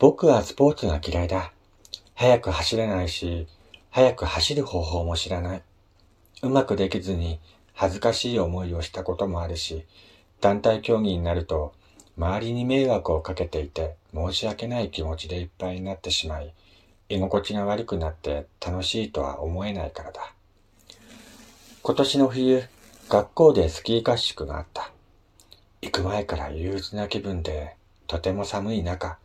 僕はスポーツが嫌いだ。早く走れないし、早く走る方法も知らない。うまくできずに恥ずかしい思いをしたこともあるし、団体競技になると周りに迷惑をかけていて申し訳ない気持ちでいっぱいになってしまい、居心地が悪くなって楽しいとは思えないからだ。今年の冬、学校でスキー合宿があった。行く前から憂鬱な気分で、とても寒い中、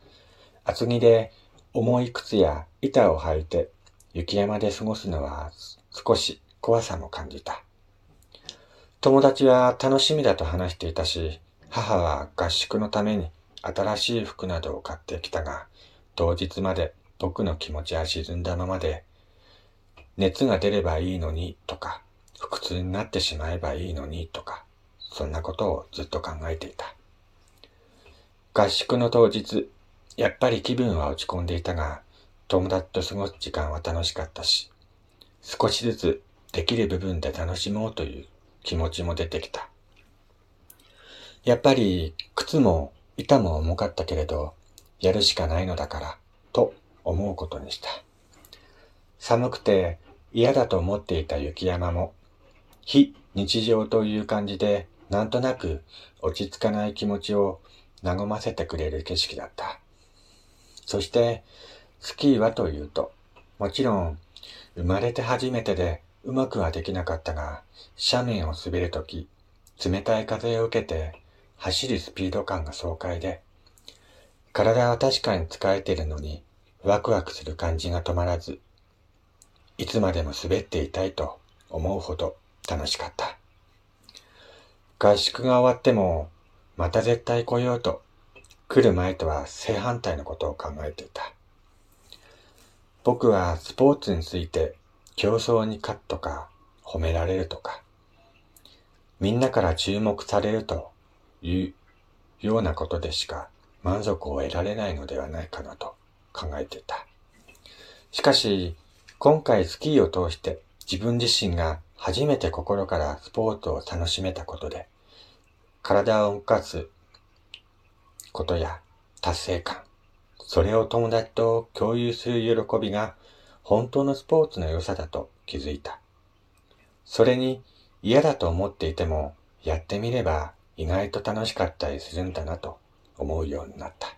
厚着で重い靴や板を履いて雪山で過ごすのは少し怖さも感じた。友達は楽しみだと話していたし、母は合宿のために新しい服などを買ってきたが、当日まで僕の気持ちは沈んだままで、熱が出ればいいのにとか、腹痛になってしまえばいいのにとか、そんなことをずっと考えていた。合宿の当日、やっぱり気分は落ち込んでいたが、友達と過ごす時間は楽しかったし、少しずつできる部分で楽しもうという気持ちも出てきた。やっぱり靴も板も重かったけれど、やるしかないのだから、と思うことにした。寒くて嫌だと思っていた雪山も、非日常という感じで、なんとなく落ち着かない気持ちを和ませてくれる景色だった。そして、スキーはというと、もちろん、生まれて初めてでうまくはできなかったが、斜面を滑るとき、冷たい風を受けて走るスピード感が爽快で、体は確かに疲れているのに、ワクワクする感じが止まらず、いつまでも滑っていたいと思うほど楽しかった。合宿が終わっても、また絶対来ようと、来る前とは正反対のことを考えていた。僕はスポーツについて競争に勝つとか褒められるとか、みんなから注目されるというようなことでしか満足を得られないのではないかなと考えていた。しかし、今回スキーを通して自分自身が初めて心からスポーツを楽しめたことで、体を動かすことや達成感、それを友達と共有する喜びが本当のスポーツの良さだと気づいた。それに嫌だと思っていてもやってみれば意外と楽しかったりするんだなと思うようになった。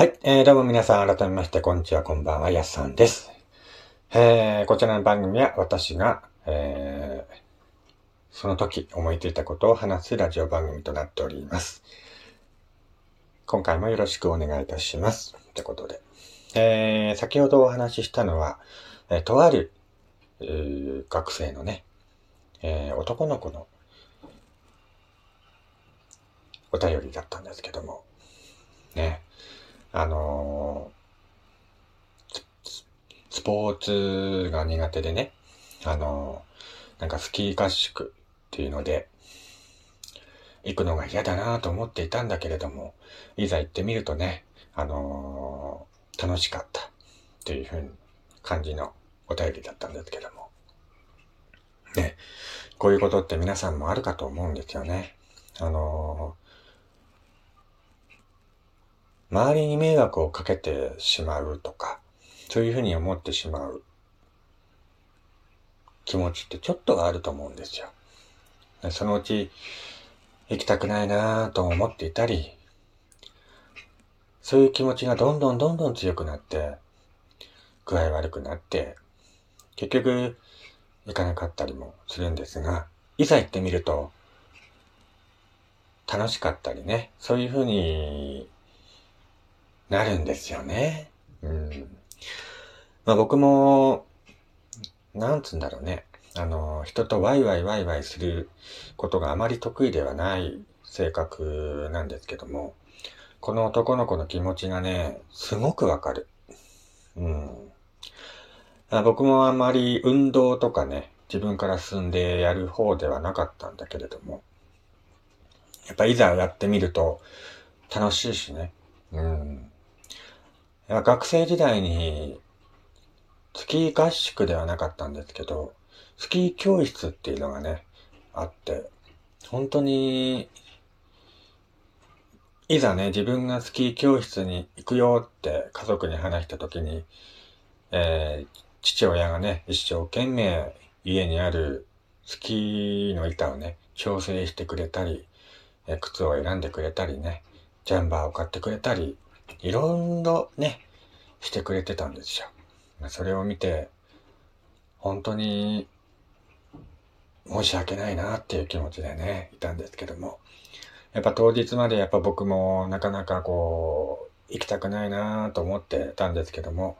はい、えー、どうも皆さん改めましてこんにちは、こんばんは、やすさんです。えー、こちらの番組は私が、えー、その時思いついたことを話すラジオ番組となっております。今回もよろしくお願いいたします。ってことで。えー、先ほどお話ししたのは、えー、とある、えー、学生のね、えー、男の子のお便りだったんですけども、ね、あの、スポーツが苦手でね、あの、なんかスキー合宿っていうので、行くのが嫌だなと思っていたんだけれども、いざ行ってみるとね、あの、楽しかったっていうふうに感じのお便りだったんですけども。ね、こういうことって皆さんもあるかと思うんですよね。あの、周りに迷惑をかけてしまうとか、そういうふうに思ってしまう気持ちってちょっとはあると思うんですよ。そのうち行きたくないなぁと思っていたり、そういう気持ちがどんどんどんどん強くなって、具合悪くなって、結局行かなかったりもするんですが、いざ行ってみると、楽しかったりね、そういう風になるんですよね。うん。まあ僕も、なんつうんだろうね。あの、人とワイワイワイワイすることがあまり得意ではない性格なんですけども、この男の子の気持ちがね、すごくわかる。うん。僕もあまり運動とかね、自分から進んでやる方ではなかったんだけれども、やっぱいざやってみると楽しいしね。うん。学生時代にスキー合宿ではなかったんですけど、スキー教室っていうのがね、あって、本当に、いざね、自分がスキー教室に行くよって家族に話した時に、えー、父親がね、一生懸命家にあるスキーの板をね、調整してくれたり、え靴を選んでくれたりね、ジャンバーを買ってくれたり、いろんなね、してくれてたんですよ。それを見て、本当に申し訳ないなっていう気持ちでね、いたんですけども。やっぱ当日までやっぱ僕もなかなかこう、行きたくないなと思ってたんですけども、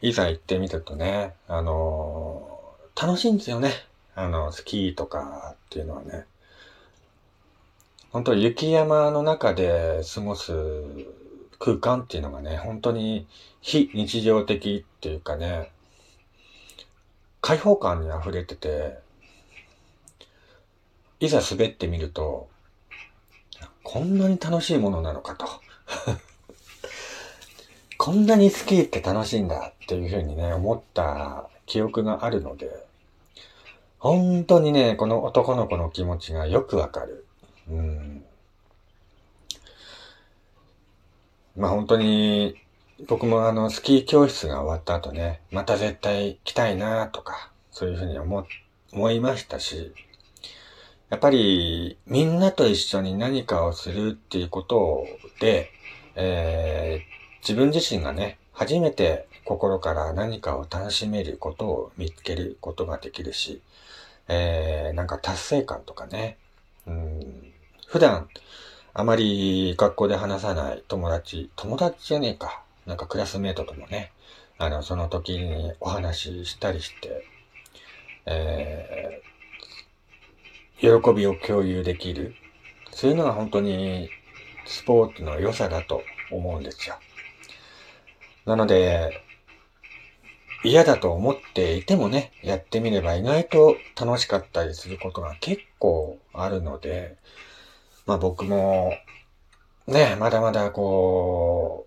いざ行ってみるとね、あのー、楽しいんですよね。あの、スキーとかっていうのはね。本当雪山の中で過ごす空間っていうのがね、本当に非日常的っていうかね、開放感に溢れてて、いざ滑ってみると、こんなに楽しいものなのかと。こんなにスキーって楽しいんだっていうふうにね、思った記憶があるので、本当にね、この男の子の気持ちがよくわかる。うん。まあ本当に、僕もあの、スキー教室が終わった後ね、また絶対来たいなとか、そういうふうに思、思いましたし、やっぱりみんなと一緒に何かをするっていうことで、えー、自分自身がね、初めて心から何かを楽しめることを見つけることができるし、えー、なんか達成感とかね、うん、普段あまり学校で話さない友達、友達じゃねえか、なんかクラスメートともね、あの、その時にお話ししたりして、えー、喜びを共有できる。そういうのが本当にスポーツの良さだと思うんですよ。なので、嫌だと思っていてもね、やってみれば意外と楽しかったりすることが結構あるので、まあ僕も、ね、まだまだこ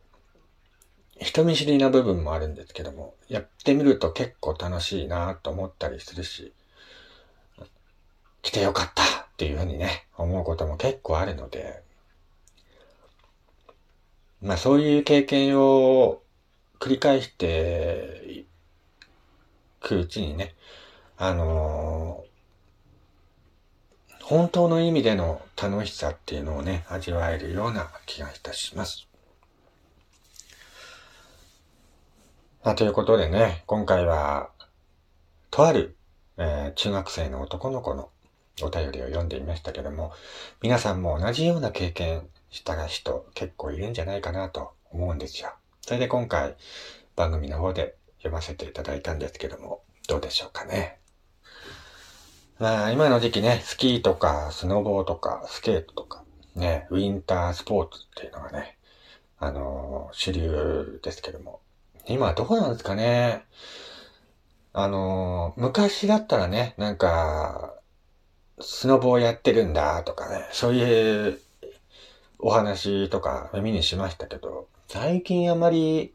う、人見知りな部分もあるんですけども、やってみると結構楽しいなと思ったりするし、来てよかったっていうふうにね、思うことも結構あるので、まあそういう経験を繰り返していくうちにね、あのー、本当の意味での楽しさっていうのをね、味わえるような気がいたします。まあ、ということでね、今回は、とある、えー、中学生の男の子のお便りを読んでみましたけども、皆さんも同じような経験した人結構いるんじゃないかなと思うんですよ。それで今回番組の方で読ませていただいたんですけども、どうでしょうかね。まあ今の時期ね、スキーとかスノボーとかスケートとかね、ウィンタースポーツっていうのがね、あのー、主流ですけども、今どうなんですかね。あのー、昔だったらね、なんか、スノボーやってるんだとかね、そういうお話とか耳にしましたけど、最近あまり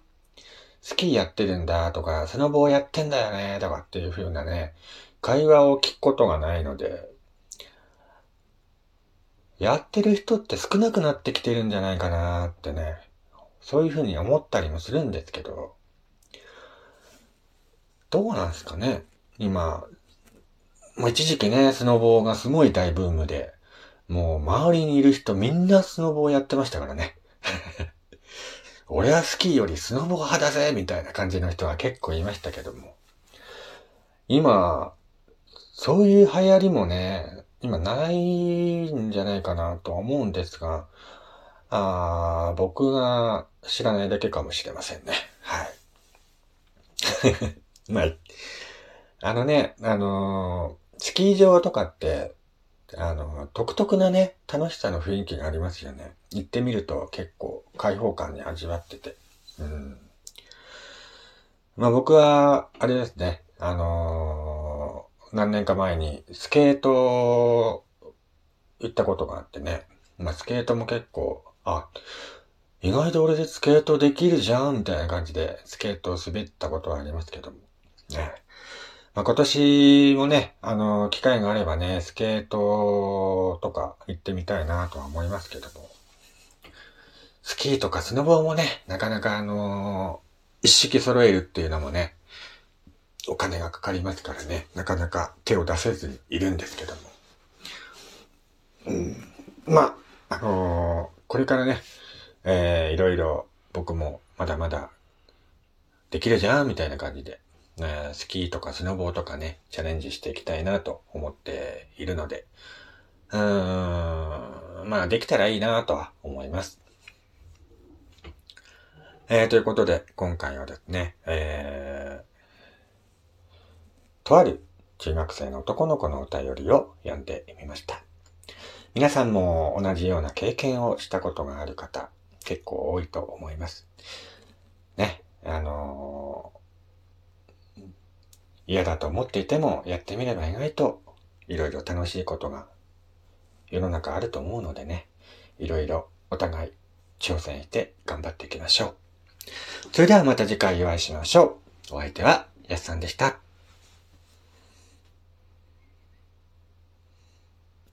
スキーやってるんだとか、スノボーやってんだよねとかっていう風なね、会話を聞くことがないので、やってる人って少なくなってきてるんじゃないかなってね、そういう風に思ったりもするんですけど、どうなんすかね今、もう一時期ね、スノボーがすごい大ブームで、もう周りにいる人みんなスノボーやってましたからね。俺はスキーよりスノボー派だぜみたいな感じの人が結構いましたけども。今、そういう流行りもね、今ないんじゃないかなと思うんですが、あ僕が知らないだけかもしれませんね。はい。まあ、あのね、あのー、スキー場とかって、あの、独特なね、楽しさの雰囲気がありますよね。行ってみると結構開放感に味わってて。うん。まあ僕は、あれですね、あのー、何年か前にスケート行ったことがあってね。まあスケートも結構、あ、意外と俺でスケートできるじゃんみたいな感じでスケートを滑ったことはありますけども。ね。まあ、今年もね、あの、機会があればね、スケートとか行ってみたいなとは思いますけども。スキーとかスノボーもね、なかなかあの一式揃えるっていうのもね、お金がかかりますからね、なかなか手を出せずにいるんですけども。うん。まあ、あのー、これからね、えー、いろいろ僕もまだまだできるじゃんみたいな感じで、ね、スキーとかスノボーとかね、チャレンジしていきたいなと思っているので、うーん、まあできたらいいなとは思います。えー、ということで、今回はですね、えー、とある中学生の男の子のお便りを読んでみました。皆さんも同じような経験をしたことがある方、結構多いと思います。ね、あのー、嫌だと思っていてもやってみれば意外といろいろ楽しいことが世の中あると思うのでね、いろいろお互い挑戦して頑張っていきましょう。それではまた次回お会いしましょう。お相手はやすさんでした。